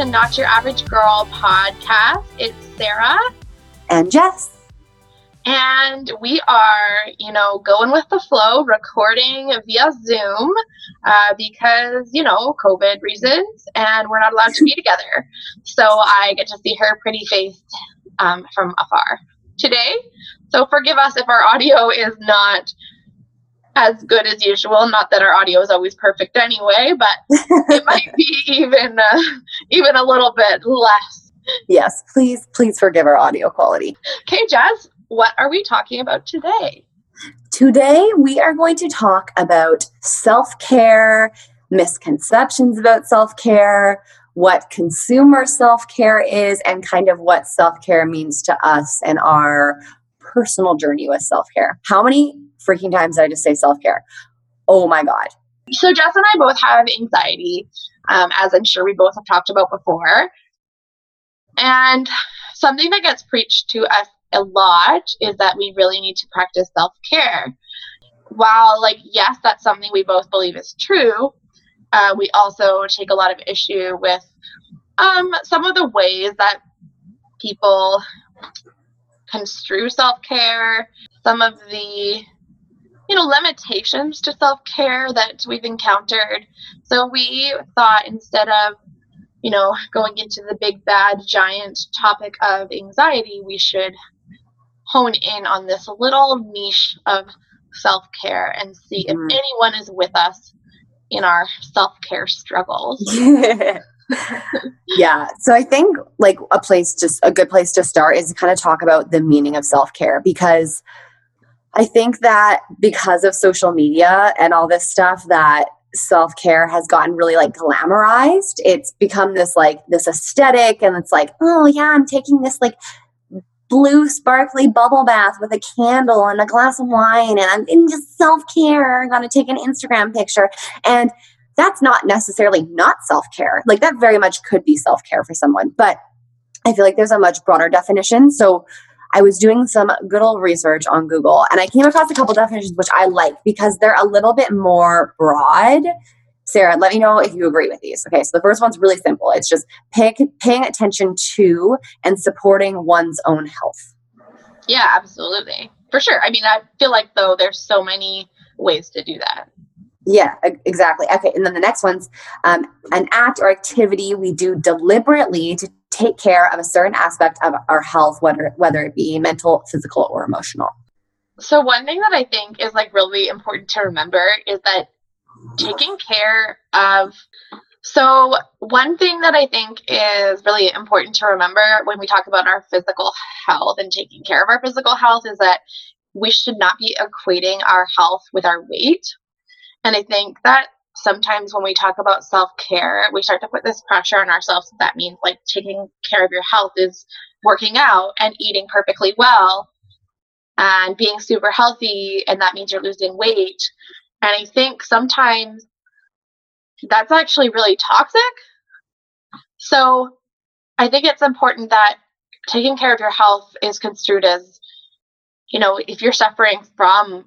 to Not Your Average Girl podcast. It's Sarah and Jess. And we are, you know, going with the flow, recording via Zoom uh, because, you know, COVID reasons, and we're not allowed to be together. So I get to see her pretty face um, from afar today. So forgive us if our audio is not as good as usual. Not that our audio is always perfect anyway, but it might be even uh, even a little bit less. Yes, please, please forgive our audio quality. Okay, Jess, what are we talking about today? Today we are going to talk about self care, misconceptions about self care, what consumer self care is, and kind of what self care means to us and our personal journey with self care. How many freaking times did I just say self care? Oh my God. So, Jess and I both have anxiety, um, as I'm sure we both have talked about before. And something that gets preached to us a lot is that we really need to practice self care. While, like, yes, that's something we both believe is true, uh, we also take a lot of issue with um, some of the ways that people construe self care, some of the you know limitations to self care that we've encountered. So we thought instead of you know going into the big bad giant topic of anxiety, we should hone in on this little niche of self care and see if mm. anyone is with us in our self care struggles. yeah. So I think like a place, just a good place to start is to kind of talk about the meaning of self care because I think that because of social media and all this stuff that self care has gotten really like glamorized. It's become this like this aesthetic, and it's like, oh yeah, I'm taking this like blue sparkly bubble bath with a candle and a glass of wine, and I'm in just self care. I'm gonna take an Instagram picture, and that's not necessarily not self care. Like that very much could be self care for someone, but I feel like there's a much broader definition. So I was doing some good old research on Google and I came across a couple definitions which I like because they're a little bit more broad. Sarah, let me know if you agree with these. Okay, so the first one's really simple. It's just pay, paying attention to and supporting one's own health. Yeah, absolutely. For sure. I mean, I feel like though there's so many ways to do that. Yeah, exactly. Okay, and then the next one's um, an act or activity we do deliberately to take care of a certain aspect of our health, whether whether it be mental, physical, or emotional. So one thing that I think is like really important to remember is that taking care of so one thing that I think is really important to remember when we talk about our physical health and taking care of our physical health is that we should not be equating our health with our weight. And I think that sometimes when we talk about self care, we start to put this pressure on ourselves. That means like taking care of your health is working out and eating perfectly well and being super healthy. And that means you're losing weight. And I think sometimes that's actually really toxic. So I think it's important that taking care of your health is construed as, you know, if you're suffering from,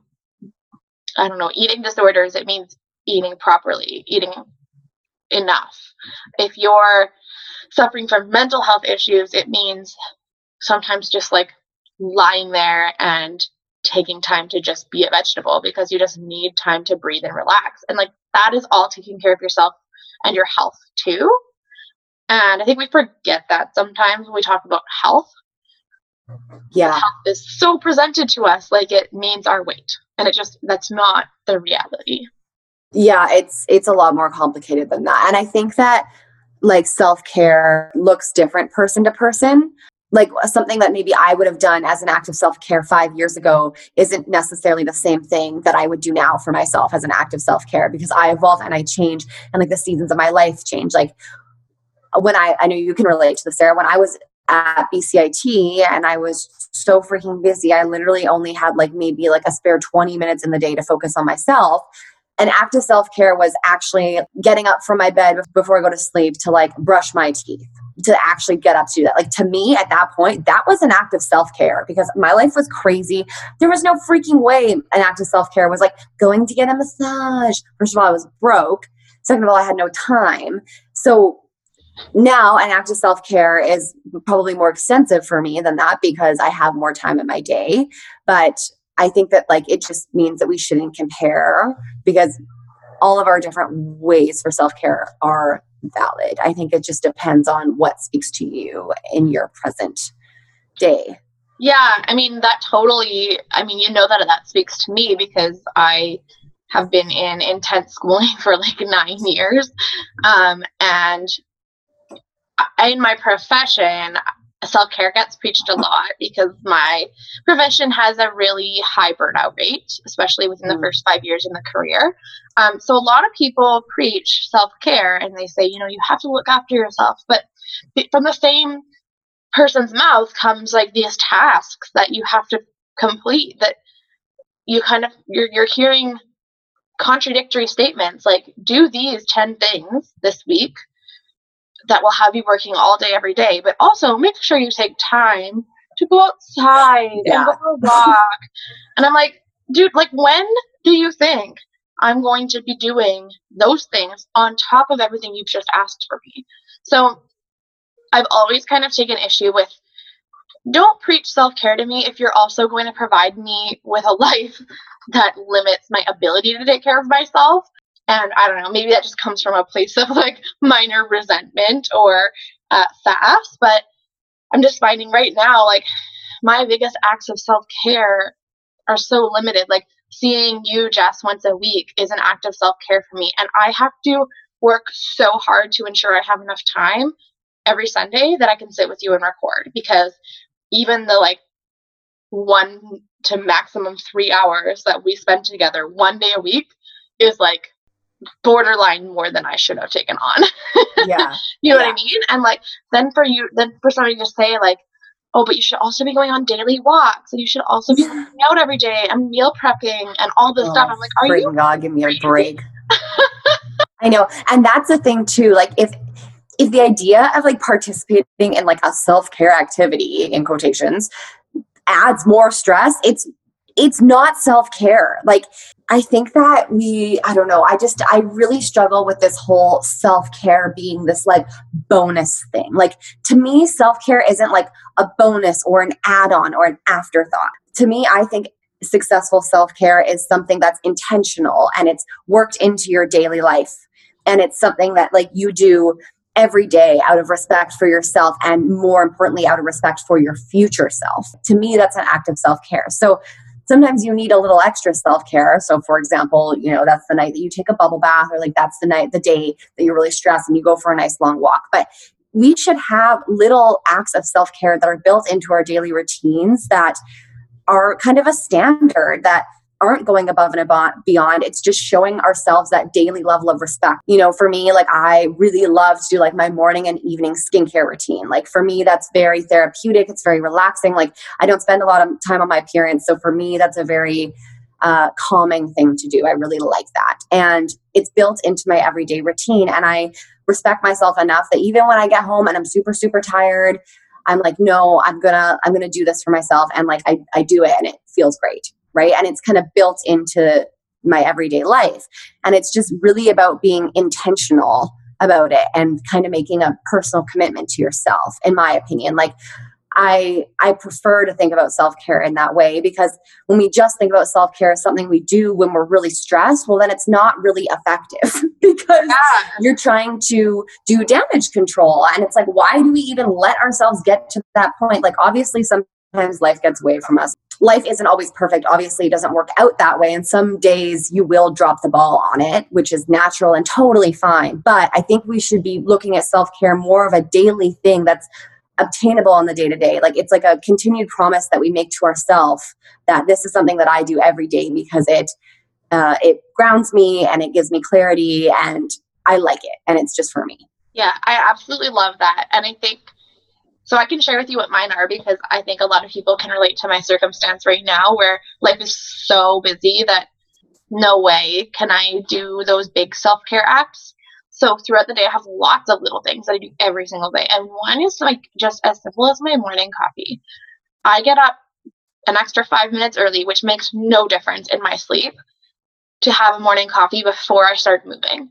I don't know, eating disorders, it means eating properly, eating enough. If you're suffering from mental health issues, it means sometimes just like lying there and taking time to just be a vegetable because you just need time to breathe and relax. And like that is all taking care of yourself and your health too. And I think we forget that sometimes when we talk about health. Yeah. Health is so presented to us like it means our weight. And it just, that's not the reality. Yeah it's it's a lot more complicated than that. And i think that like self-care looks different person to person. Like something that maybe i would have done as an act of self-care five years ago isn't necessarily the same thing that i would do now for myself as an act of self-care because i evolve and i change and like the seasons of my life change. Like when i i know you can relate to this sarah. When i was at bcit and i was so freaking busy i literally only had like maybe like a spare 20 minutes in the day to focus on myself an act of self care was actually getting up from my bed before I go to sleep to like brush my teeth, to actually get up to do that. Like to me at that point, that was an act of self care because my life was crazy. There was no freaking way an act of self care was like going to get a massage. First of all, I was broke. Second of all, I had no time. So now an act of self-care is probably more extensive for me than that because i have more time in my day. But i think that like it just means that we shouldn't compare because all of our different ways for self-care are valid. I think it just depends on what speaks to you in your present day. Yeah i mean that totally i mean you know that that speaks to me because i have been in intense schooling for like nine years. Um, and in my profession, self care gets preached a lot because my profession has a really high burnout rate, especially within the mm. first five years in the career. Um, so a lot of people preach self care and they say, you know, you have to look after yourself. But from the same person's mouth comes like these tasks that you have to complete that you kind of you're you're hearing contradictory statements like do these 10 things this week that will have you working all day every day. But also make sure you take time to go outside yeah. and go for a walk. And i'm like dude like when do you think i'm going to be doing those things on top of everything you've just asked for me? So i've always kind of taken issue with don't preach self-care to me if you're also going to provide me with a life that limits my ability to take care of myself and I don't know, maybe that just comes from a place of like minor resentment or uh. But I'm just finding right now, like, my biggest acts of self care are so limited. Like, seeing you, Jess, once a week is an act of self care for me. And I have to work so hard to ensure I have enough time every Sunday that I can sit with you and record because even the like one to maximum three hours that we spend together one day a week is like borderline more than I should have taken on. Yeah. you know yeah. what I mean? And like then for you then for somebody to say like, oh, but you should also be going on daily walks and you should also be working out every day and meal prepping and all this oh, stuff. I'm oh, like, are you God, give me a break. I know. And that's the thing too. Like if if the idea of like participating in like a self-care activity in quotations adds more stress, it's it's not self-care. Like I think that we, I don't know, I just, I really struggle with this whole self care being this like bonus thing. Like to me, self care isn't like a bonus or an add on or an afterthought. To me, I think successful self care is something that's intentional and it's worked into your daily life. And it's something that like you do every day out of respect for yourself and more importantly out of respect for your future self to me that's an act of self-care so sometimes you need a little extra self-care. So for example you know that's the night that you take a bubble bath or like that's the night the day that you're really stressed and you go for a nice long walk. But we should have little acts of self-care that are built into our daily routines that are kind of a standard that aren't going above and beyond. It's just showing ourselves that daily level of respect. You know, for me, like I really love to do like my morning and evening skincare routine. Like for me, that's very therapeutic. It's very relaxing. Like I don't spend a lot of time on my appearance. So for me, that's a very uh, calming thing to do. I really like that. And it's built into my everyday routine. And I respect myself enough that even when I get home and I'm super, super tired, I'm like, no, I'm gonna, I'm gonna do this for myself. And like I, I do it and it feels great right? And it's kind of built into my everyday life. And it's just really about being intentional about it and kind of making a personal commitment to yourself, in my opinion. Like, I I prefer to think about self-care in that way because when we just think about self-care as something we do when we're really stressed, well then it's not really effective because yeah. you're trying to do damage control and it's like why do we even let ourselves get to that point? Like obviously sometimes life gets away from us life isn't always perfect. Obviously, it doesn't work out that way. And some days you will drop the ball on it, which is natural and totally fine. But I think we should be looking at self care more of a daily thing that's obtainable on the day to day. Like it's like a continued promise that we make to ourselves that this is something that I do every day because it uh, it grounds me and it gives me clarity and I like it and it's just for me. Yeah, I absolutely love that. And I think so I can share with you what mine are because I think a lot of people can relate to my circumstance right now where life is so busy that no way can I do those big self care acts. So throughout the day, I have lots of little things that I do every single day. And one is like just as simple as my morning coffee. I get up an extra five minutes early, which makes no difference in my sleep, to have a morning coffee before I start moving.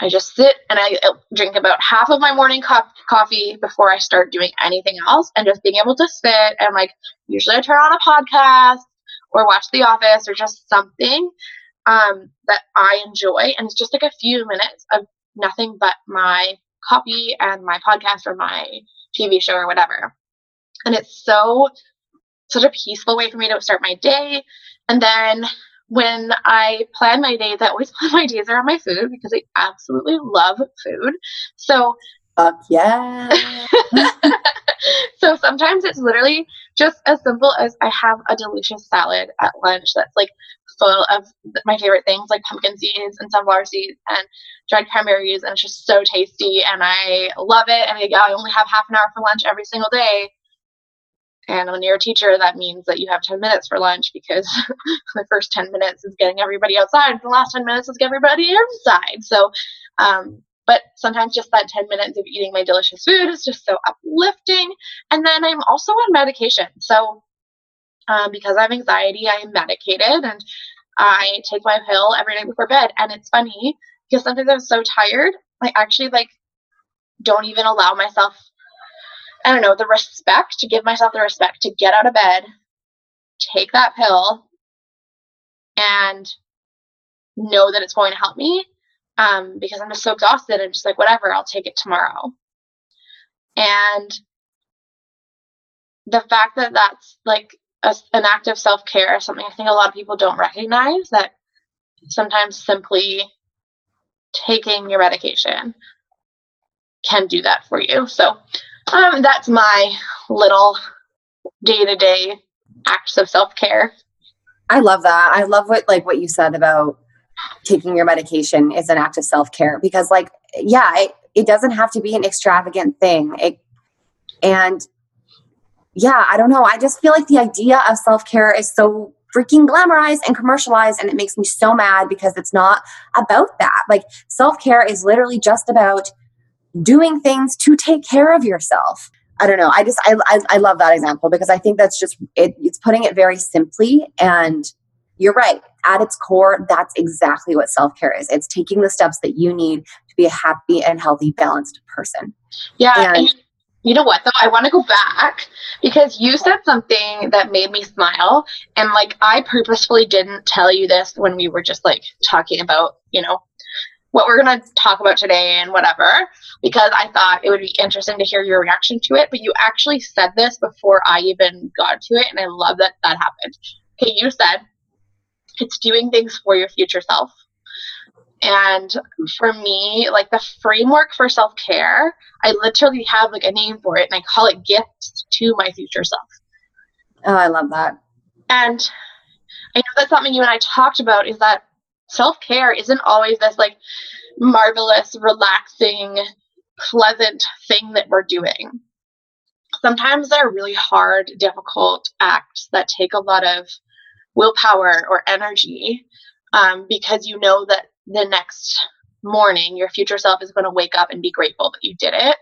I just sit and I uh, drink about half of my morning co- coffee before I start doing anything else. And just being able to sit and like, usually I turn on a podcast or watch The Office or just something um, that I enjoy. And it's just like a few minutes of nothing but my copy and my podcast or my TV show or whatever. And it's so, such a peaceful way for me to start my day. And then when I plan my days, I always plan my days around my food because I absolutely love food. So, fuck yeah. so sometimes it's literally just as simple as I have a delicious salad at lunch that's like full of my favorite things like pumpkin seeds and sunflower seeds and dried cranberries and it's just so tasty and I love it and I only have half an hour for lunch every single day and when you're a teacher, that means that you have 10 minutes for lunch because the first 10 minutes is getting everybody outside. And the last 10 minutes is getting everybody inside. So, um, but sometimes just that 10 minutes of eating my delicious food is just so uplifting. And then I'm also on medication. So, um, because I have anxiety, I am medicated and I take my pill every night before bed. And it's funny because sometimes I'm so tired, I actually like don't even allow myself I don't know, the respect, to give myself the respect to get out of bed, take that pill, and know that it's going to help me um, because I'm just so exhausted and just like, whatever, I'll take it tomorrow. And the fact that that's like a, an act of self care, something I think a lot of people don't recognize that sometimes simply taking your medication can do that for you. So um, that's my little day to day acts of self care. I love that. I love what like what you said about taking your medication is an act of self care because like yeah, it, it doesn't have to be an extravagant thing. It and yeah, I don't know. I just feel like the idea of self care is so freaking glamorized and commercialized and it makes me so mad because it's not about that. Like self care is literally just about doing things to take care of yourself. I don't know. I just I, I, I love that example because I think that's just it, it's putting it very simply and you're right. At its core, that's exactly what self care is. It's taking the steps that you need to be a happy and healthy, balanced person. Yeah. And, and you know what though? I want to go back because you said something that made me smile. And like I purposefully didn't tell you this when we were just like talking about, you know, what we're going to talk about today and whatever, because I thought it would be interesting to hear your reaction to it. But you actually said this before I even got to it, and I love that that happened. Okay, you said it's doing things for your future self. And for me, like the framework for self care, I literally have like a name for it, and I call it gifts to my future self. Oh, I love that. And I know that's something you and I talked about is that self care isn't always this like marvelous, relaxing, pleasant thing that we're doing. Sometimes they're really hard, difficult acts that take a lot of willpower or energy um, because you know that the next morning your future self is going to wake up and be grateful that you did it.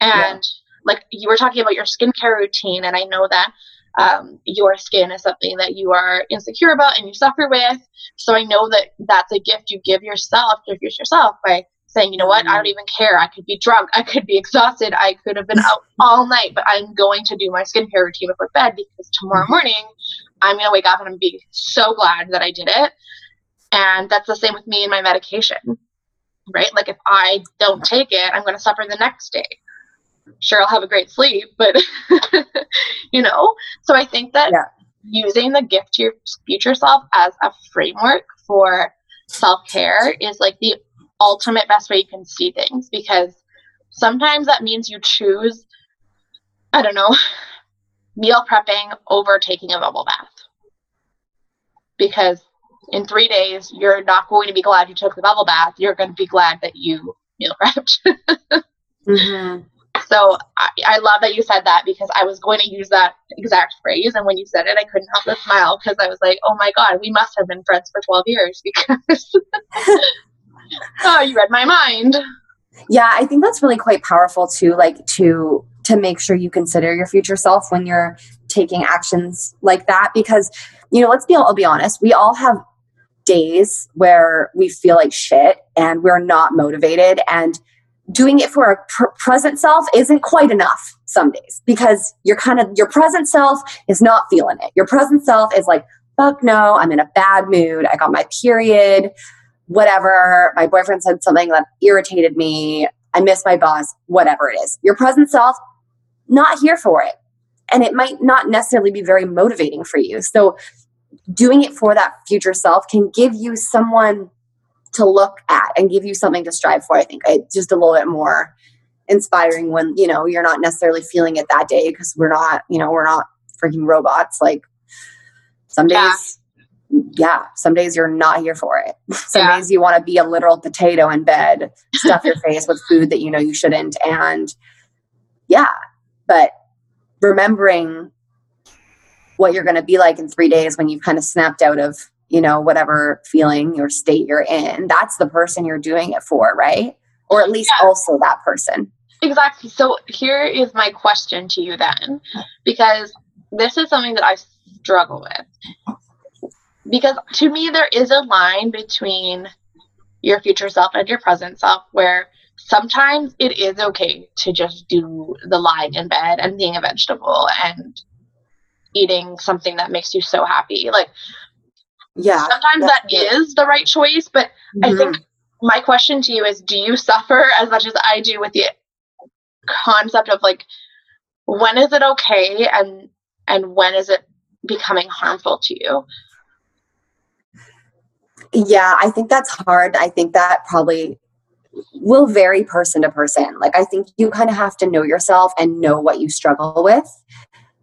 And yeah. like you were talking about your skincare routine, and I know that um, your skin is something that you are insecure about and you suffer with. So I know that that's a gift you give yourself to yourself by saying, you know what, I don't mm-hmm. even care. I could be drunk. I could be exhausted. I could have been out all night, but I'm going to do my skincare routine before bed because tomorrow mm-hmm. morning I'm going to wake up and I'm be so glad that I did it. And that's the same with me and my medication, right? Like if I don't take it, I'm going to suffer the next day sure I'll have a great sleep, but you know, so I think that yeah. using the gift to your future self as a framework for self care is like the ultimate best way you can see things because sometimes that means you choose, I don't know, meal prepping over taking a bubble bath. Because in three days, you're not going to be glad you took the bubble bath. You're going to be glad that you meal prepped. mm-hmm. So I, I, love that you said that because I was going to use that exact phrase. And when you said it, I couldn't help but smile because I was like, oh my God, we must have been friends for 12 years because oh, you read my mind. Yeah, I think that's really quite powerful too, like to to make sure you consider your future self when you're taking actions like that because you know let's be i'll be honest we all have days where we feel like shit and we're not motivated and doing it for our pr- present self isn't quite enough some days because you're kind of your present self is not feeling it. Your present self is like fuck no i'm in a bad mood. I got my period whatever. My boyfriend said something that irritated me. I miss my boss whatever it is. Your present self not here for it. And it might not necessarily be very motivating for you. So doing it for that future self can give you someone to look at and give you something to strive for. I think it's just a little bit more inspiring when you know you're not necessarily feeling it that day because we're not you know we're not freaking robots like some days yeah, yeah some days you're not here for it some yeah. days you want to be a literal potato in bed stuff your face with food that you know you shouldn't and yeah but remembering what you're going to be like in three days when you've kind of snapped out of you know whatever feeling or state you're in that's the person you're doing it for right or at least yeah. also that person exactly so here is my question to you then because this is something that i struggle with because to me there is a line between your future self and your present self where sometimes it is okay to just do the lying in bed and being a vegetable and eating something that makes you so happy. Like, yeah, sometimes that is the right choice. But mm-hmm. I think my question to you is do you suffer as much as I do with the concept of like, when is it okay and and when is it becoming harmful to you? Yeah, I think that's hard. I think that probably will vary person to person. Like, I think you kind of have to know yourself and know what you struggle with.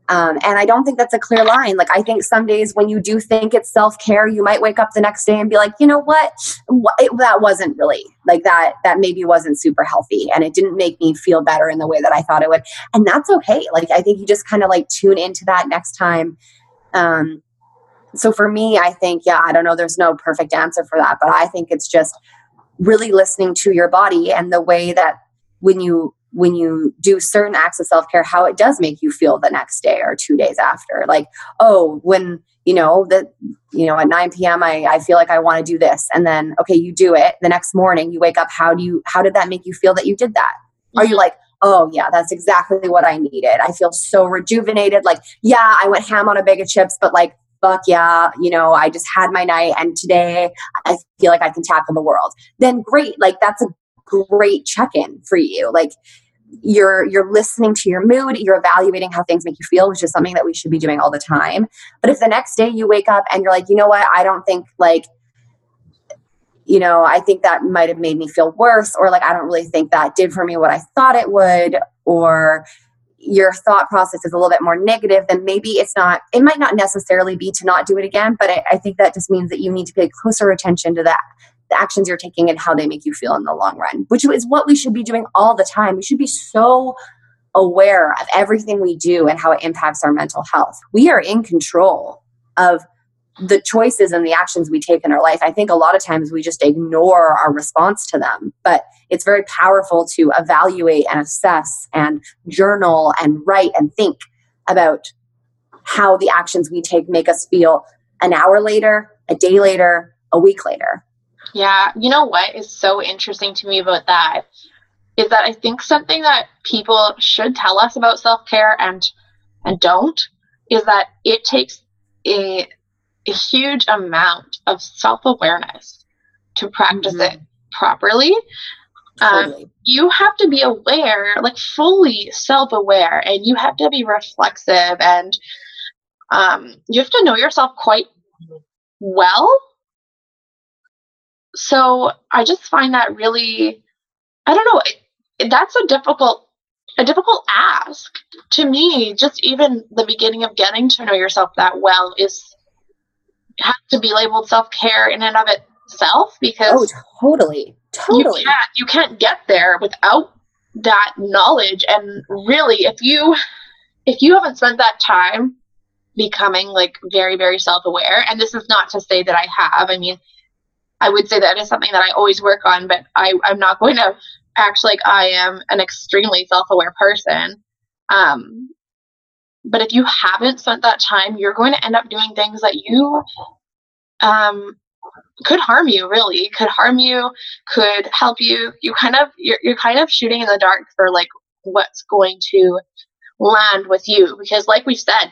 Um, and I don't think that's a clear line. Like, I think some days when you do think it's self care, you might wake up the next day and be like, you know what? It, that wasn't really like that, that maybe wasn't super healthy. And it didn't make me feel better in the way that I thought it would. And that's okay. Like, I think you just kind of like tune into that next time. Um, so for me, I think, yeah, I don't know, there's no perfect answer for that, but I think it's just really listening to your body and the way that when you when you do certain acts of self-care how it does make you feel the next day or two days after like oh when you know that you know at 9 p.m i, I feel like i want to do this and then okay you do it the next morning you wake up how do you how did that make you feel that you did that mm-hmm. are you like oh yeah that's exactly what i needed i feel so rejuvenated like yeah i went ham on a bag of chips but like fuck yeah, you know, I just had my night and today I feel like I can tackle the world. Then great. Like that's a great check-in for you. Like you're you're listening to your mood you're evaluating how things make you feel which is something that we should be doing all the time. But if the next day you wake up and you're like you know what? I don't think like you know i think that might have made me feel worse or like i don't really think that did for me what i thought it would or your thought process is a little bit more negative then maybe it's not it might not necessarily be to not do it again but I, I think that just means that you need to pay closer attention to that the actions you're taking and how they make you feel in the long run, which is what we should be doing all the time. We should be so aware of everything we do and how it impacts our mental health. We are in control of the choices and the actions we take in our life. I think a lot of times we just ignore our response to them, but it's very powerful to evaluate and assess and journal and write and think about how the actions we take make us feel an hour later, a day later, a week later. Yeah, you know what is so interesting to me about that is that I think something that people should tell us about self-care and and don't is that it takes a a huge amount of self-awareness to practice mm-hmm. it properly. Um, totally. Um, you have to be aware, like fully self-aware, and you have to be reflexive, and um, you have to know yourself quite well so I just find that really, I don't know, it, that's a difficult a difficult ask to me just even the beginning of getting to know yourself that well is has to be labeled self-care in and of itself because oh totally totally. you can't, you can't get there without that knowledge. And really if you if you haven't spent that time becoming like very very self-aware and this is not to say that i have i mean I would say that is something that I always work on, but I, I'm not going to act like I am an extremely self aware person. Um, but if you haven't spent that time, you're going to end up doing things that you um, could harm you really. Could harm you could help you. You kind of you're, you're kind of shooting in the dark for like what's going to land with you. Because like we said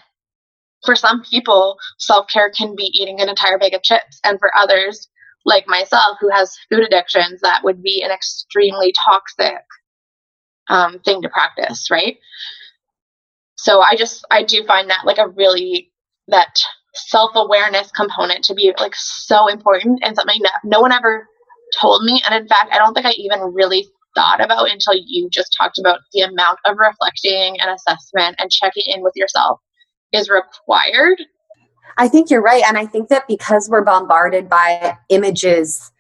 for some people self-care can be eating an entire bag of chips and for others like myself who has food addictions that would be an extremely toxic um, thing to practice right? So i just i do find that like a really that self-awareness component to be like so important and something that no one ever told me. And in fact i don't think i even really thought about until you just talked about the amount of reflecting and assessment and checking in with yourself is required i think you're right. And i think that because we're bombarded by images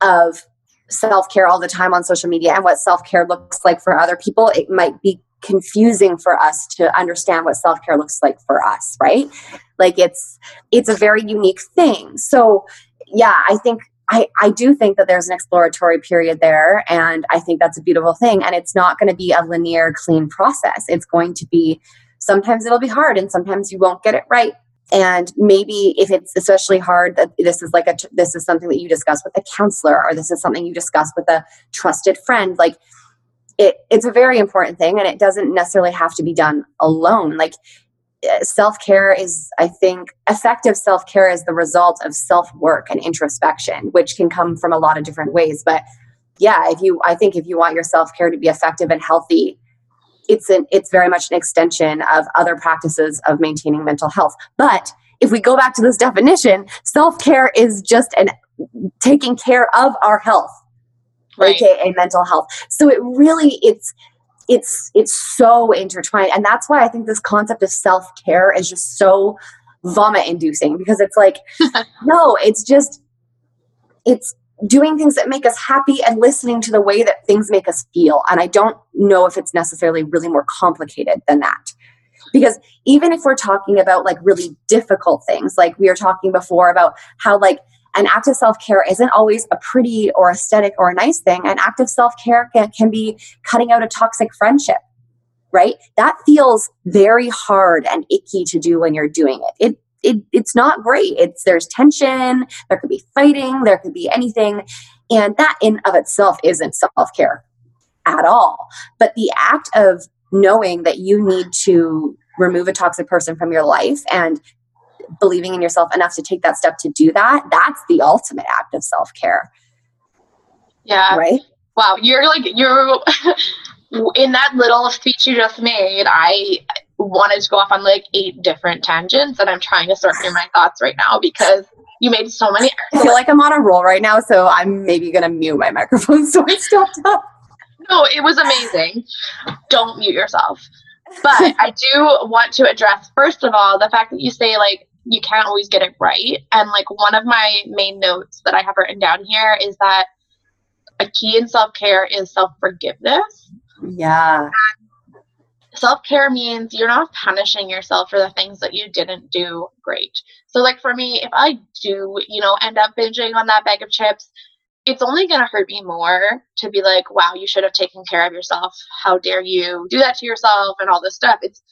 of self-care all the time on social media and what self-care looks like for other people it might be confusing for us to understand what self-care looks like for us right? Like it's it's a very unique thing. So yeah i think I, I do think that there's an exploratory period there. And i think that's a beautiful thing. And it's not going to be a linear clean process. It's going to be sometimes it'll be hard and sometimes you won't get it right and maybe if it's especially hard that this is like a this is something that you discuss with a counselor or this is something you discuss with a trusted friend like it, it's a very important thing and it doesn't necessarily have to be done alone. Like eh, self-care is i think effective self-care is the result of self-work and introspection which can come from a lot of different ways. But yeah if you i think if you want your self-care to be effective and healthy it's an it's very much an extension of other practices of maintaining mental health. But if we go back to this definition self-care is just an taking care of our health right. aka mental health. So it really it's it's it's so intertwined. And that's why i think this concept of self-care is just so vomit inducing because it's like no it's just it's doing things that make us happy and listening to the way that things make us feel. And I don't know if it's necessarily really more complicated than that. Because even if we're talking about like really difficult things, like we were talking before about how like an act of self care isn't always a pretty or aesthetic or a nice thing. An act of self care can, can be cutting out a toxic friendship, right? That feels very hard and icky to do when you're doing it. It it, it's not great. It's there's tension, there could be fighting, there could be anything. And that in of itself isn't self-care at all. But the act of knowing that you need to remove a toxic person from your life and believing in yourself enough to take that step to do that, that's the ultimate act of self-care. Yeah. Right? Wow, you're like you're in that little speech you just made, I wanted to go off on like eight different tangents and I'm trying to sort through my thoughts right now because you made so many. I feel like I'm on a roll right now, so I'm maybe gonna mute my microphone so I stopped up. No, it was amazing. Don't mute yourself. But I do want to address first of all the fact that you say like you can't always get it right. And like one of my main notes that I have written down here is that a key in self care is self forgiveness. Yeah self care means you're not punishing yourself for the things that you didn't do great. So, like for me, if I do, you know, end up binging on that bag of chips, it's only going to hurt me more to be like, wow, you should have taken care of yourself. How dare you do that to yourself and all this stuff. It's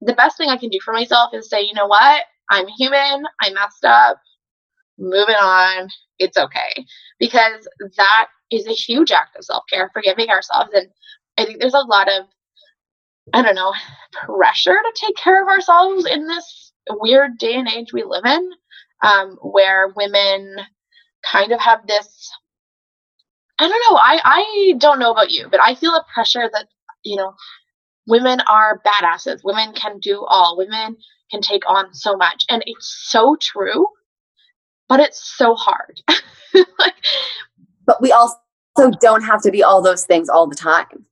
the best thing I can do for myself is say, you know what? I'm human. I messed up. Moving on. It's okay. Because that is a huge act of self care, forgiving ourselves. And I think there's a lot of I don't know, pressure to take care of ourselves in this weird day and age we live in, um, where women kind of have this. I don't know. I I don't know about you, but I feel a pressure that you know, women are badasses. Women can do all. Women can take on so much, and it's so true. But it's so hard. like, but we also don't have to be all those things all the time.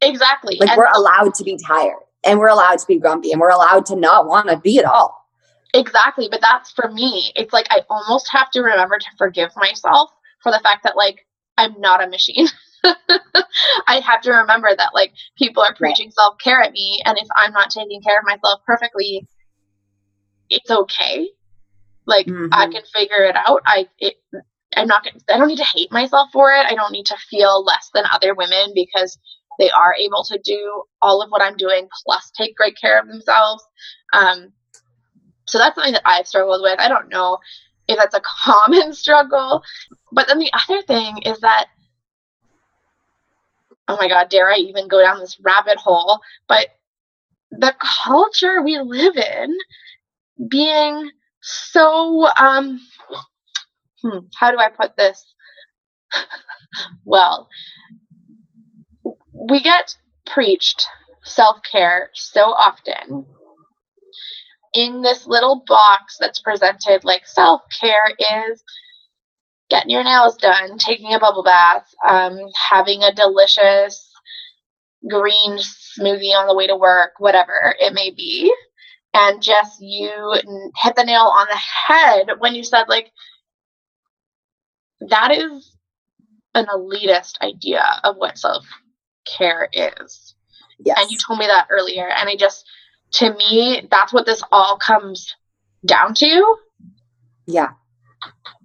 Exactly. Like and we're allowed to be tired and we're allowed to be grumpy and we're allowed to not want to be at all. Exactly. But that's for me. It's like I almost have to remember to forgive myself for the fact that like I'm not a machine. I have to remember that like people are preaching right. self care at me, and if I'm not taking care of myself perfectly, it's okay. Like mm-hmm. I can figure it out. I it, I'm not. I don't need to hate myself for it. I don't need to feel less than other women because they are able to do all of what I'm doing plus take great care of themselves. Um, so that's something that I've struggled with. I don't know if that's a common struggle. But then the other thing is that, oh my God, dare I even go down this rabbit hole? But the culture we live in being so, um, hmm, how do I put this? well, we get preached self care so often in this little box that's presented like self care is getting your nails done, taking a bubble bath, um, having a delicious green smoothie on the way to work, whatever it may be. And just you hit the nail on the head when you said, like, that is an elitist idea of what self care is. Yes. And you told me that earlier. And I just, to me, that's what this all comes down to. Yeah.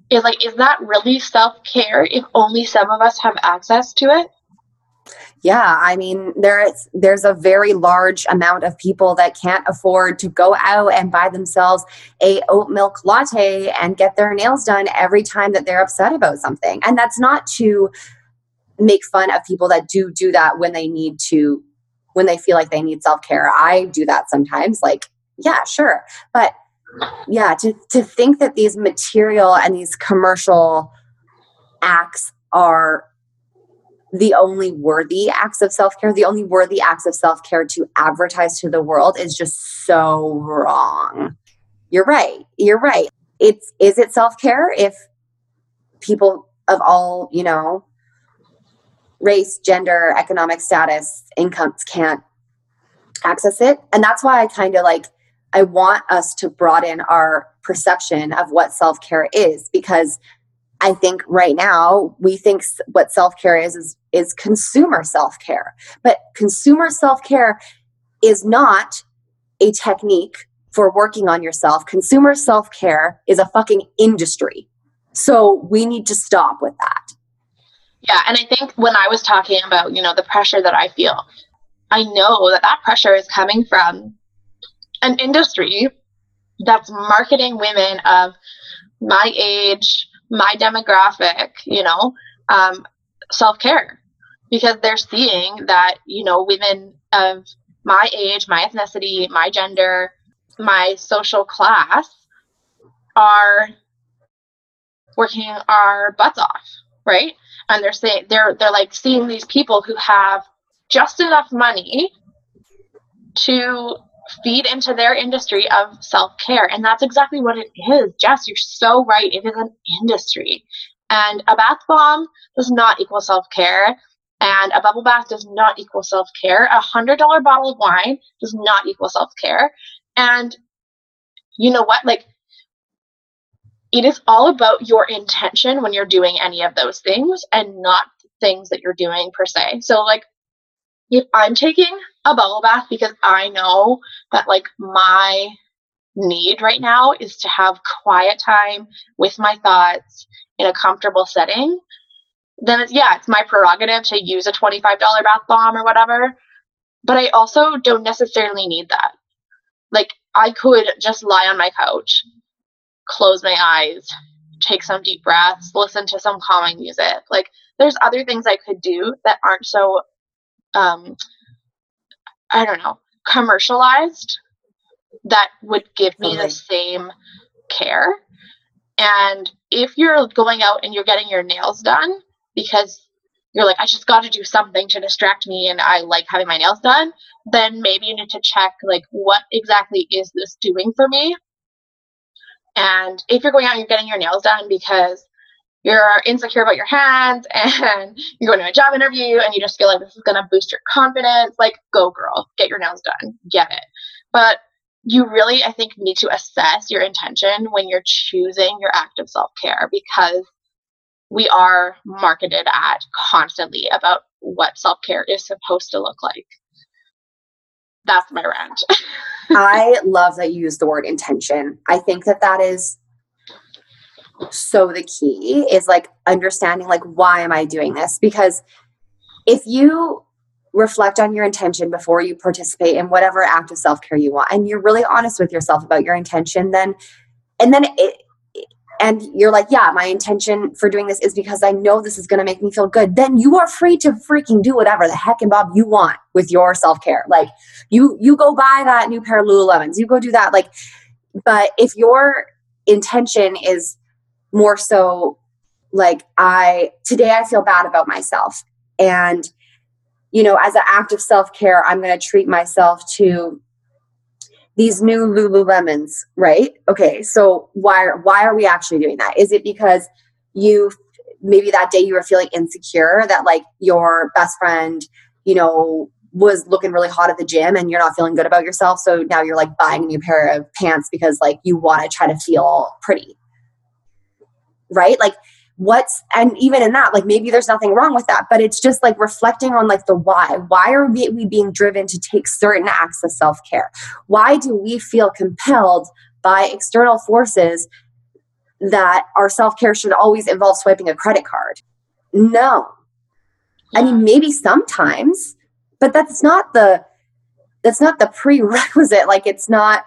Is like, is that really self care if only some of us have access to it? Yeah, I mean there is there's a very large amount of people that can't afford to go out and buy themselves a oat milk latte and get their nails done every time that they're upset about something. And that's not to make fun of people that do do that when they need to when they feel like they need self-care. I do that sometimes like yeah, sure. But yeah, to to think that these material and these commercial acts are the only worthy acts of self care, the only worthy acts of self care to advertise to the world is just so wrong. You're right. You're right. It's is it self care if people of all, you know, race, gender, economic status, incomes can't access it? And that's why I kind of like I want us to broaden our perception of what self care is because I think right now we think what self care is, is is consumer self care, but consumer self care is not a technique for working on yourself. Consumer self care is a fucking industry. So we need to stop with that. Yeah, and I think when I was talking about you know the pressure that I feel, I know that that pressure is coming from an industry that's marketing women of my age my demographic, you know, um, self care because they're seeing that, you know, women of my age, my ethnicity, my gender, my social class are working our butts off, right? And they're saying they're they're like seeing these people who have just enough money to feed into their industry of self care. And that's exactly what it is. Jess, you're so right. It is an industry. And a bath bomb does not equal self care. And a bubble bath does not equal self care. A $100 bottle of wine does not equal self care. And you know what? Like, it is all about your intention when you're doing any of those things and not things that you're doing per se. So, like, if I'm taking a bubble bath because I know that like my need right now is to have quiet time with my thoughts in a comfortable setting, then it's yeah, it's my prerogative to use a $25 bath bomb or whatever. But I also don't necessarily need that. Like I could just lie on my couch, close my eyes, take some deep breaths, listen to some calming music. Like there's other things I could do that aren't so um, I don't know, commercialized that would give me the same care. And if you're going out and you're getting your nails done because you're like, I just got to do something to distract me and I like having my nails done, then maybe you need to check, like, what exactly is this doing for me? And if you're going out and you're getting your nails done because you're insecure about your hands and you're going to a job interview and you just feel like this is going to boost your confidence, like go girl, get your nails done, get it. But you really, I think, need to assess your intention when you're choosing your act of self care because we are marketed at constantly about what self care is supposed to look like. That's my rant. I love that you use the word intention. I think that that is so the key is like understanding like why am i doing this because if you reflect on your intention before you participate in whatever act of self-care you want and you're really honest with yourself about your intention then and then it and you're like, yeah, my intention for doing this is because I know this is going to make me feel good, then you are free to freaking do whatever the heck and bob you want with your self care. Like you, you go buy that new pair of Lululemons, you go do that. Like, but if your intention is more so like I today I feel bad about myself and you know as an act of self-care I'm going to treat myself to these new Lululemons, right? Okay, so why why are we actually doing that? Is it because you maybe that day you were feeling insecure that like your best friend, you know, was looking really hot at the gym and you're not feeling good about yourself, so now you're like buying a new pair of pants because like you want to try to feel pretty. Right? Like what's and even in that like maybe there's nothing wrong with that but it's just like reflecting on like the why. Why are we, we being driven to take certain acts of self-care? Why do we feel compelled by external forces that our self-care should always involve swiping a credit card? No. I mean maybe sometimes but that's not the that's not the prerequisite. Like it's not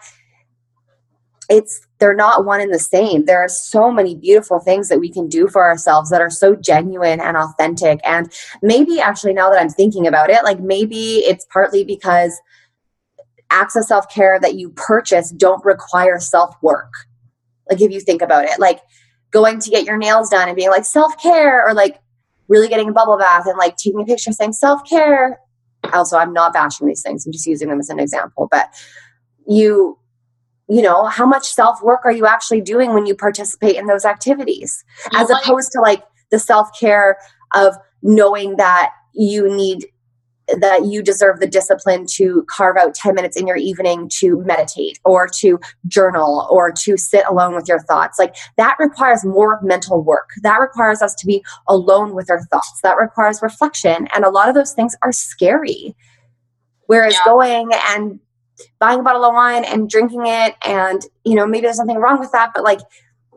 it's they're not one and the same. There are so many beautiful things that we can do for ourselves that are so genuine and authentic. And maybe actually, now that I'm thinking about it, like maybe it's partly because acts of self care that you purchase don't require self work. Like, if you think about it, like going to get your nails done and being like self care, or like really getting a bubble bath and like taking a picture saying self care. Also, I'm not bashing these things, I'm just using them as an example, but you you know how much self work are you actually doing when you participate in those activities as opposed to like the self care of knowing that you need that you deserve the discipline to carve out 10 minutes in your evening to meditate or to journal or to sit alone with your thoughts. Like that requires more mental work. That requires us to be alone with our thoughts. That requires reflection. And a lot of those things are scary. Whereas yeah. going and buying a bottle of wine and drinking it and you know maybe there's nothing wrong with that but like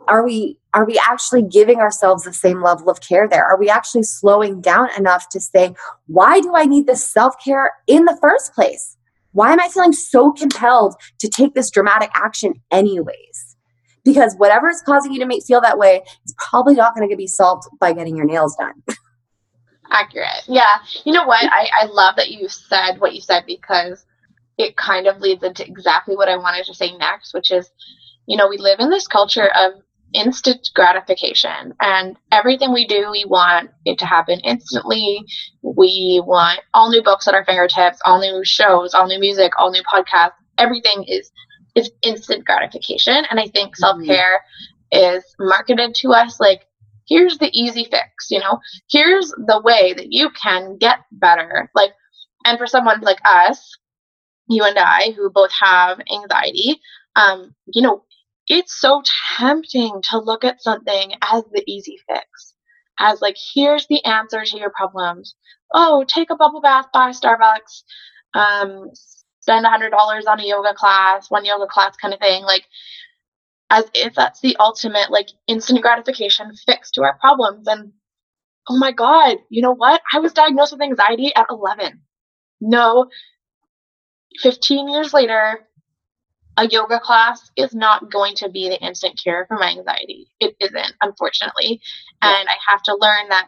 are we are we actually giving ourselves the same level of care there? Are we actually slowing down enough to say why do i need this self-care in the first place? Why am i feeling so compelled to take this dramatic action anyways? Because whatever is causing you to make feel that way is probably not going to be solved by getting your nails done. Accurate. Yeah. You know what? I, I love that you said what you said because it kind of leads into exactly what I wanted to say next, which is, you know, we live in this culture of instant gratification and everything we do we want it to happen instantly. We want all new books at our fingertips all new shows all new music all new podcasts. Everything is is instant gratification and i think mm-hmm. self-care is marketed to us like here's the easy fix you know? Here's the way that you can get better. Like and for someone like us you and I, who both have anxiety, um, you know, it's so tempting to look at something as the easy fix, as like, here's the answer to your problems. Oh, take a bubble bath, buy Starbucks, um, spend a hundred dollars on a yoga class, one yoga class kind of thing. Like, as if that's the ultimate, like, instant gratification fix to our problems. And oh my God, you know what? I was diagnosed with anxiety at 11. No 15 years later, a yoga class is not going to be the instant cure for my anxiety. It isn't, unfortunately. Yeah. And I have to learn that,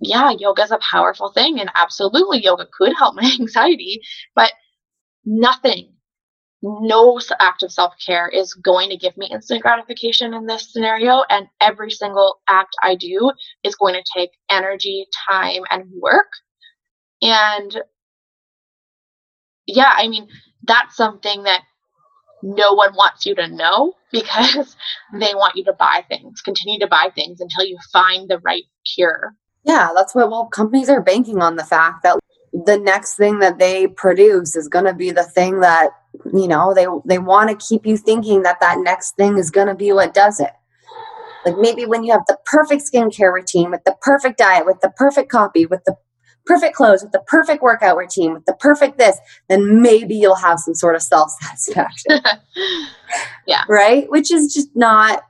yeah, yoga is a powerful thing. And absolutely, yoga could help my anxiety. But nothing, no act of self care is going to give me instant gratification in this scenario. And every single act I do is going to take energy, time, and work. And yeah, I mean, that's something that no one wants you to know because they want you to buy things, continue to buy things until you find the right cure. Yeah, that's what, well, companies are banking on the fact that the next thing that they produce is going to be the thing that, you know, they, they want to keep you thinking that that next thing is going to be what does it. Like maybe when you have the perfect skincare routine with the perfect diet, with the perfect copy, with the perfect clothes, with the perfect workout routine, with the perfect this, then maybe you'll have some sort of self satisfaction. yeah. Right? Which is just not,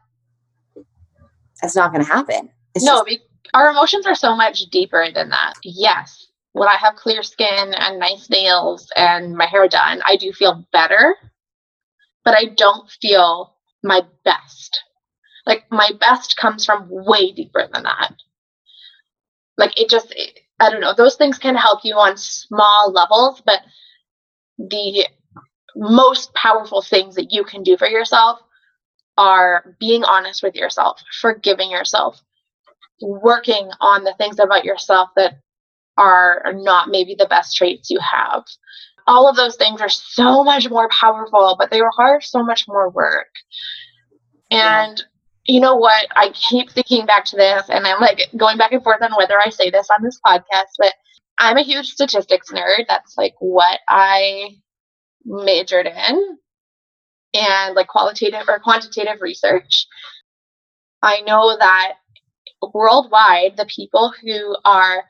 it's not going to happen. It's no, just, our emotions are so much deeper than that. Yes. When I have clear skin and nice nails and my hair done, I do feel better, but I don't feel my best. Like my best comes from way deeper than that. Like it just, it, I don't know, those things can help you on small levels, but the most powerful things that you can do for yourself are being honest with yourself, forgiving yourself, working on the things about yourself that are not maybe the best traits you have. All of those things are so much more powerful, but they require so much more work. And you know what? I keep thinking back to this, and I'm like going back and forth on whether I say this on this podcast, but I'm a huge statistics nerd. That's like what I majored in, and like qualitative or quantitative research. I know that worldwide, the people who are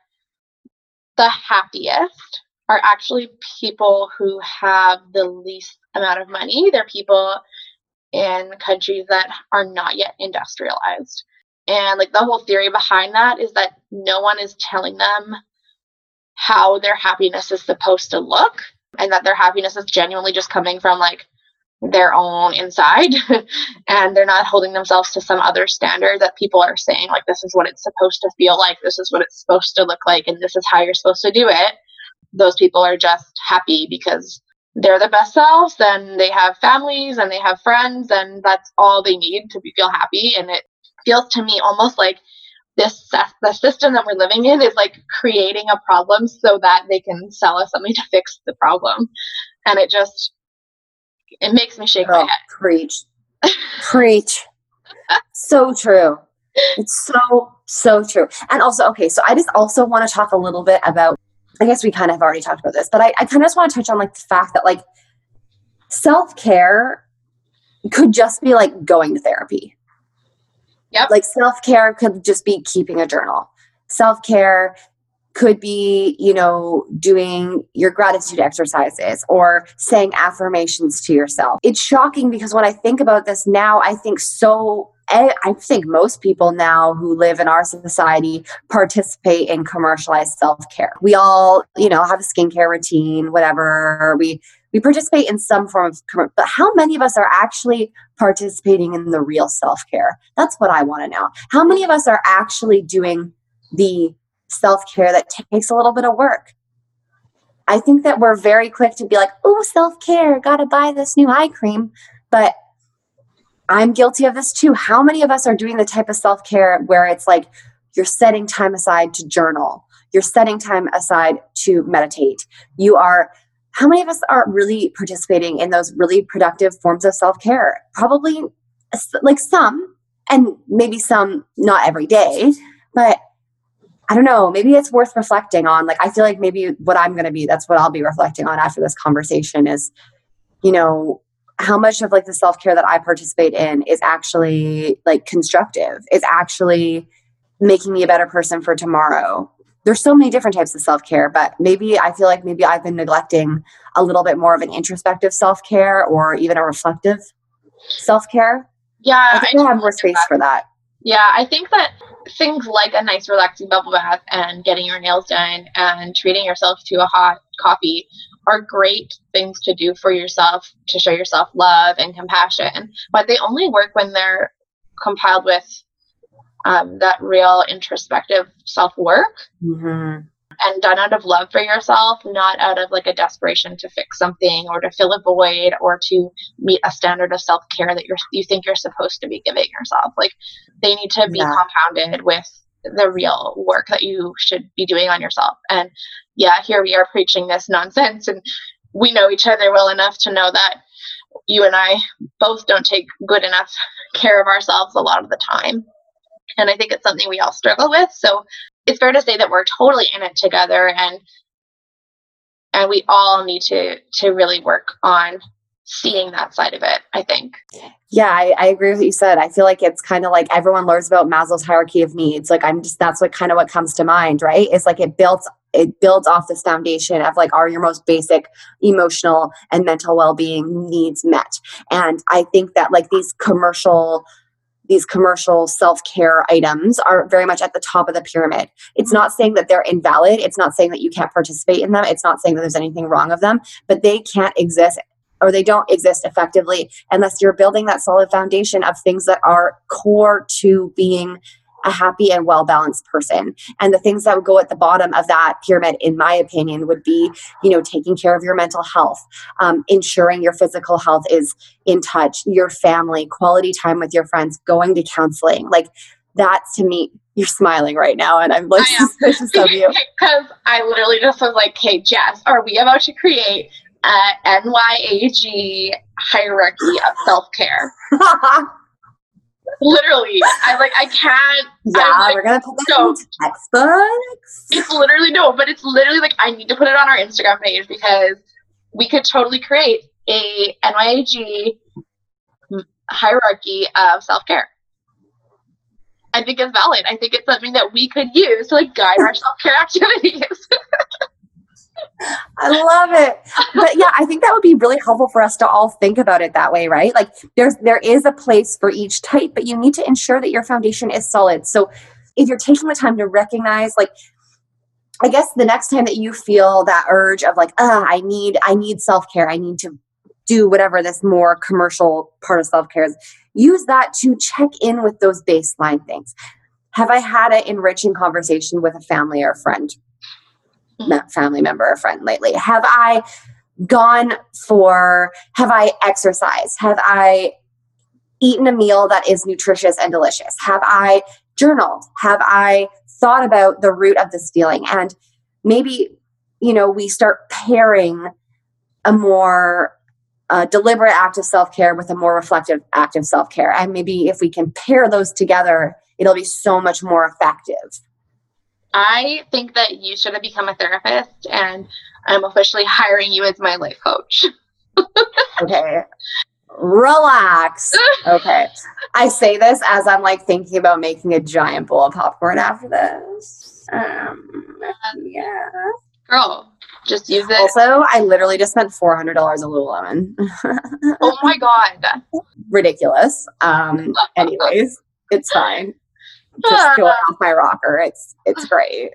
the happiest are actually people who have the least amount of money. They're people in countries that are not yet industrialized. And like the whole theory behind that is that no one is telling them how their happiness is supposed to look and that their happiness is genuinely just coming from like their own inside and they're not holding themselves to some other standard that people are saying like this is what it's supposed to feel like this is what it's supposed to look like and this is how you're supposed to do it those people are just happy because they're the best selves and they have families and they have friends and that's all they need to be, feel happy. And it feels to me almost like this the system that we're living in is like creating a problem so that they can sell us something to fix the problem. And it just it makes me shake oh, my head. preach. Preach. So true. It's so so true. And also okay so i just also want to talk a little bit about I guess we kind of have already talked about this, but I, I kind of just want to touch on like the fact that like self care could just be like going to therapy. Yep. Like self care could just be keeping a journal. Self care could be, you know, doing your gratitude exercises or saying affirmations to yourself. It's shocking because when I think about this now, I think so I think most people now who live in our society participate in commercialized self care. We all, you know, have a skincare routine, whatever. We we participate in some form of, but how many of us are actually participating in the real self care? That's what I want to know. How many of us are actually doing the self care that takes a little bit of work? I think that we're very quick to be like, oh, self care, gotta buy this new eye cream. But I'm guilty of this too. How many of us are doing the type of self care where it's like you're setting time aside to journal, you're setting time aside to meditate, you are how many of us are really participating in those really productive forms of self care? Probably like some, and maybe some not every day, but I don't know, maybe it's worth reflecting on. Like, I feel like maybe what I'm going to be, that's what I'll be reflecting on after this conversation is, you know, how much of like the self-care that I participate in is actually like constructive, is actually making me a better person for tomorrow. There's so many different types of self-care, but maybe I feel like maybe I've been neglecting a little bit more of an introspective self-care or even a reflective self-care. Yeah, I think I, I have more space that. for that. Yeah, I think that things like a nice relaxing bubble bath and getting your nails done and treating yourself to a hot coffee are great things to do for yourself to show yourself love and compassion, but they only work when they're compiled with um, that real introspective self work mm-hmm. and done out of love for yourself, not out of like a desperation to fix something or to fill a void or to meet a standard of self care that you're you think you're supposed to be giving yourself. Like they need to be yeah. compounded with the real work that you should be doing on yourself. And yeah, here we are preaching this nonsense, and we know each other well enough to know that you and I both don't take good enough care of ourselves a lot of the time. And I think it's something we all struggle with. So it's fair to say that we're totally in it together and and we all need to to really work on seeing that side of it, I think. Yeah, I, I agree with what you said. I feel like it's kind of like everyone learns about Maslow's hierarchy of needs. Like I'm just that's what kind of what comes to mind, right? It's like it builds it builds off this foundation of like are your most basic emotional and mental well-being needs met. And I think that like these commercial these commercial self-care items are very much at the top of the pyramid. It's not saying that they're invalid. It's not saying that you can't participate in them. It's not saying that there's anything wrong of them, but they can't exist or they don't exist effectively unless you're building that solid foundation of things that are core to being a happy and well balanced person. And the things that would go at the bottom of that pyramid, in my opinion, would be, you know, taking care of your mental health, um, ensuring your physical health is in touch, your family, quality time with your friends, going to counseling. Like that's to me, you're smiling right now, and I'm like suspicious of you. Because I literally just was like, hey, Jess, are we about to create a NYAG hierarchy of self care? literally i like i can't yeah like, we're gonna put that no, in textbooks. It's literally no but it's literally like i need to put it on our instagram page because we could totally create a nyag hierarchy of self-care. I think it's valid. I think it's something that we could use to like guide our self-care activities I love it. But yeah, I think that would be really helpful for us to all think about it that way, right? Like there's there is a place for each type, but you need to ensure that your foundation is solid. So if you're taking the time to recognize like I guess the next time that you feel that urge of like, ah, I need I need self-care, I need to do whatever this more commercial part of self-care is, use that to check in with those baseline things. Have I had an enriching conversation with a family or a friend? Family member or friend lately? Have I gone for, have I exercised? Have I eaten a meal that is nutritious and delicious? Have I journaled? Have I thought about the root of this feeling? And maybe, you know, we start pairing a more uh, deliberate act of self care with a more reflective act of self care. And maybe if we can pair those together, it'll be so much more effective. I think that you should have become a therapist, and I'm officially hiring you as my life coach. okay. Relax. Okay. I say this as I'm like thinking about making a giant bowl of popcorn after this. Um, yeah. Girl, just use it. Also, I literally just spent four hundred dollars on Lululemon. oh my god. Ridiculous. Um. Anyways, it's fine just going off my rocker. It's it's great.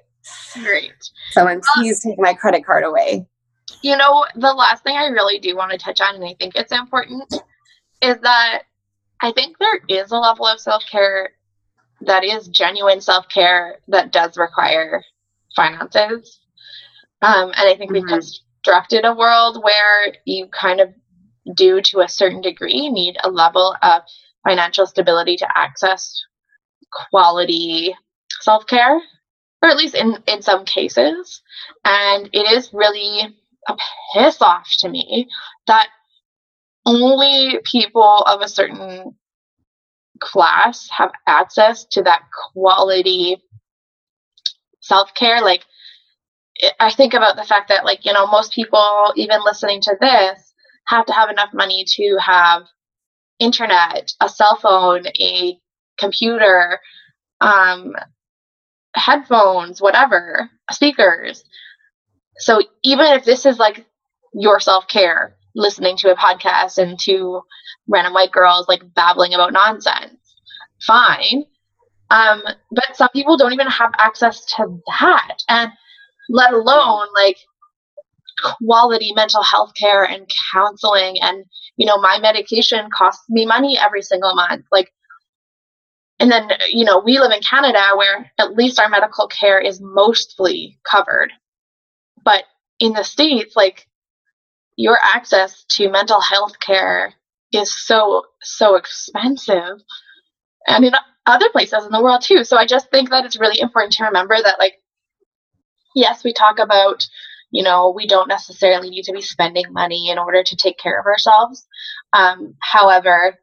Great. Someone please take my credit card away. You know, the last thing I really do want to touch on, and I think it's important, is that I think there is a level of self care that is genuine self care that does require finances. Um, and I think mm-hmm. we've constructed a world where you kind of do, to a certain degree, need a level of financial stability to access quality self care, or at least in, in some cases. And it is really a piss off to me that only people of a certain class have access to that quality self care. Like, I think about the fact that, like, you know, most people, even listening to this, have to have enough money to have internet, a cell phone, a computer, um, headphones, whatever, speakers. So even if this is like your self care, listening to a podcast and to random white girls like babbling about nonsense, fine. Um, but some people don't even have access to that, and let alone like quality mental health care and counseling. And you know, my medication costs me money every single month. Like and then, you know, we live in Canada where at least our medical care is mostly covered. But in the States, like your access to mental health care is so, so expensive. And in other places in the world too. So I just think that it's really important to remember that, like, yes, we talk about, you know, we don't necessarily need to be spending money in order to take care of ourselves. Um, however,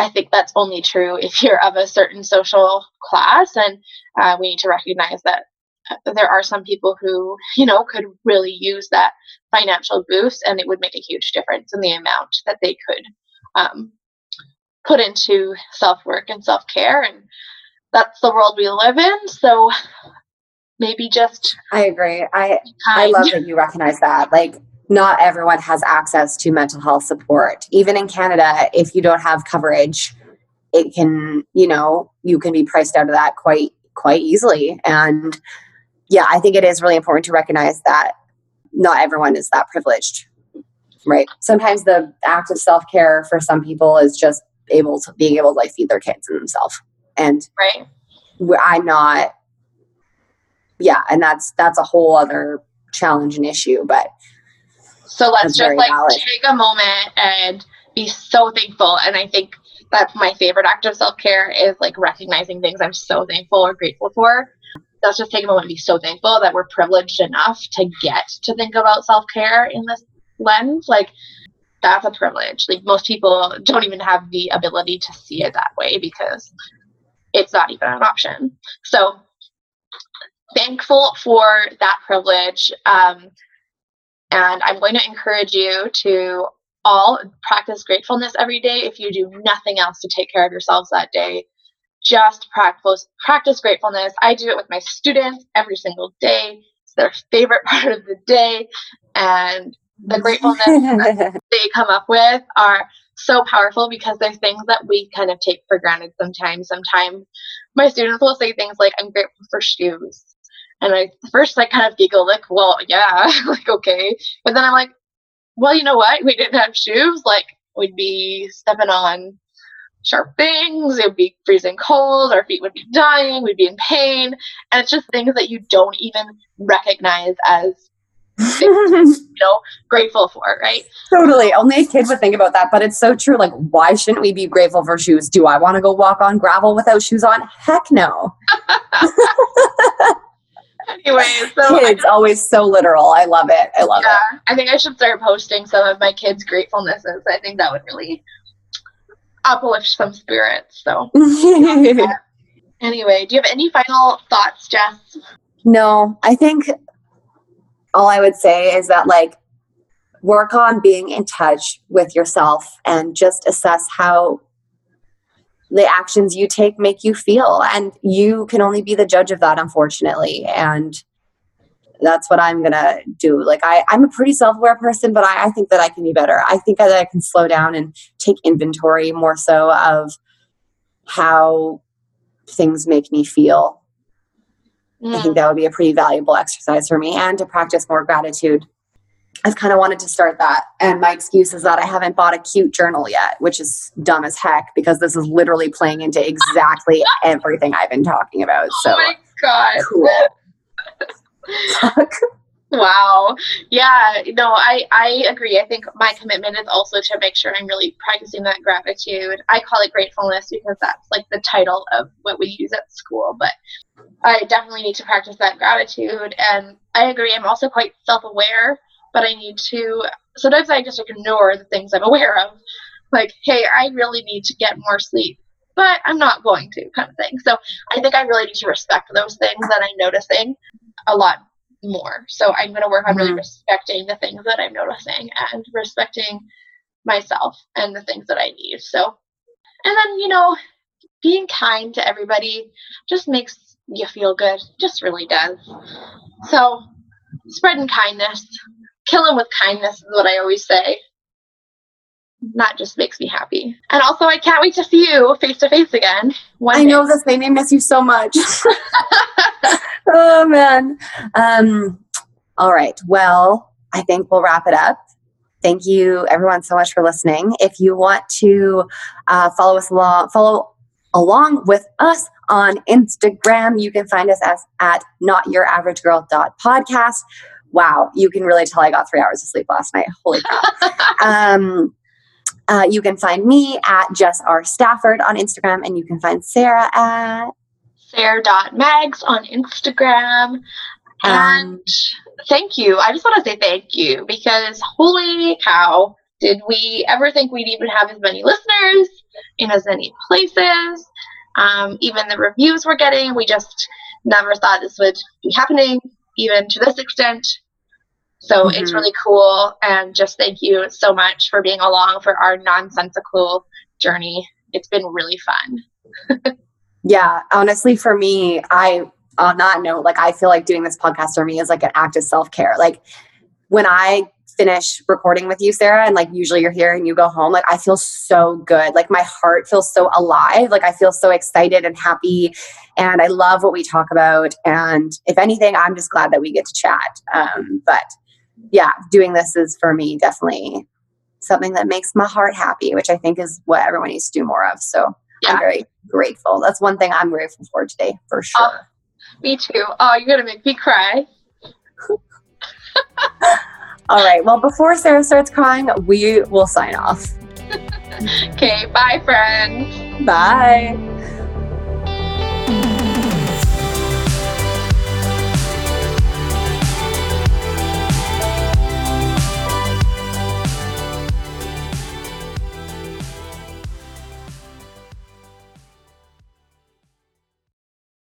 I think that's only true if you're of a certain social class, and uh, we need to recognize that uh, there are some people who, you know, could really use that financial boost, and it would make a huge difference in the amount that they could um, put into self work and self care, and that's the world we live in. So maybe just I agree. I I love that you recognize that. Like not everyone has access to mental health support. Even in Canada, if you don't have coverage, it can, you know, you can be priced out of that quite quite easily. And yeah, I think it is really important to recognize that not everyone is that privileged. Right. Sometimes the act of self care for some people is just able to being able to like feed their kids and themselves. And right. I'm not. Yeah, and that's that's a whole other challenge and issue. But so let's just like valid. take a moment and be so thankful. And I think that's my favorite act of self care is like recognizing things I'm so thankful or grateful for. Let's just take a moment and be so thankful that we're privileged enough to get to think about self care in this lens. Like that's a privilege. Like most people don't even have the ability to see it that way because it's not even an option. So thankful for that privilege. Um, and I'm going to encourage you to all practice gratefulness every day. If you do nothing else to take care of yourselves that day, just practice practice gratefulness. I do it with my students every single day. It's their favorite part of the day, and the gratefulness they come up with are so powerful because they're things that we kind of take for granted sometimes. Sometimes my students will say things like, I'm grateful for shoes. And I first I kind of giggle, like, well, yeah, like okay. But then I'm like, well, you know what? We didn't have shoes, like we'd be stepping on sharp things, it would be freezing cold, our feet would be dying, we'd be in pain. And it's just things that you don't even recognize as you know, grateful for, right? Totally. Only a kid would think about that, but it's so true. Like, why shouldn't we be grateful for shoes? Do I want to go walk on gravel without shoes on? Heck no. anyway, so kids I, always so literal. I love it. I love yeah, it. I think I should start posting some of my kids' gratefulnesses. I think that would really uplift some spirits. So, anyway, do you have any final thoughts, Jess? No, I think all I would say is that like work on being in touch with yourself and just assess how the actions you take make you feel and you can only be the judge of that unfortunately and that's what i'm gonna do like I, i'm a pretty self-aware person but I, I think that i can be better i think that i can slow down and take inventory more so of how things make me feel Mm. I think that would be a pretty valuable exercise for me and to practice more gratitude. I've kind of wanted to start that. And my excuse is that I haven't bought a cute journal yet, which is dumb as heck because this is literally playing into exactly everything I've been talking about. Oh so, oh my God. Cool. Wow. Yeah, no, I, I agree. I think my commitment is also to make sure I'm really practicing that gratitude. I call it gratefulness because that's like the title of what we use at school, but I definitely need to practice that gratitude. And I agree, I'm also quite self aware, but I need to sometimes I just ignore the things I'm aware of. Like, hey, I really need to get more sleep, but I'm not going to, kind of thing. So I think I really need to respect those things that I'm noticing a lot more. So I'm going to work on really mm-hmm. respecting the things that I'm noticing and respecting myself and the things that I need. So, and then, you know, being kind to everybody just makes you feel good. Just really does. So, spreading kindness, killing with kindness is what I always say. That just makes me happy. And also, I can't wait to see you face to face again. I day. know this made me miss you so much. oh man. Um, all right. Well, I think we'll wrap it up. Thank you, everyone, so much for listening. If you want to uh, follow us along, follow along with us on Instagram, you can find us as at notyouraveragegirl.podcast. Wow, you can really tell I got three hours of sleep last night. Holy crap. um, uh, you can find me at Jess R. Stafford on Instagram, and you can find Sarah at Sarah.mags on Instagram. And um, thank you. I just want to say thank you because holy cow, did we ever think we'd even have as many listeners in as many places? Um, even the reviews we're getting, we just never thought this would be happening, even to this extent. So mm-hmm. it's really cool. And just thank you so much for being along for our nonsensical journey. It's been really fun. yeah, honestly, for me, I, on that note, like, I feel like doing this podcast for me is like an act of self care. Like, when I finish recording with you, Sarah, and like usually you're here and you go home, like I feel so good. Like my heart feels so alive. Like I feel so excited and happy. And I love what we talk about. And if anything, I'm just glad that we get to chat. Um, but yeah, doing this is for me definitely something that makes my heart happy, which I think is what everyone needs to do more of. So Yeah. I'm very grateful. That's one thing I'm grateful for today, for sure. Oh. Me too. Oh, you're gonna make me cry. All right. Well, before Sarah starts crying, we will sign off. Okay, bye, friends. Bye.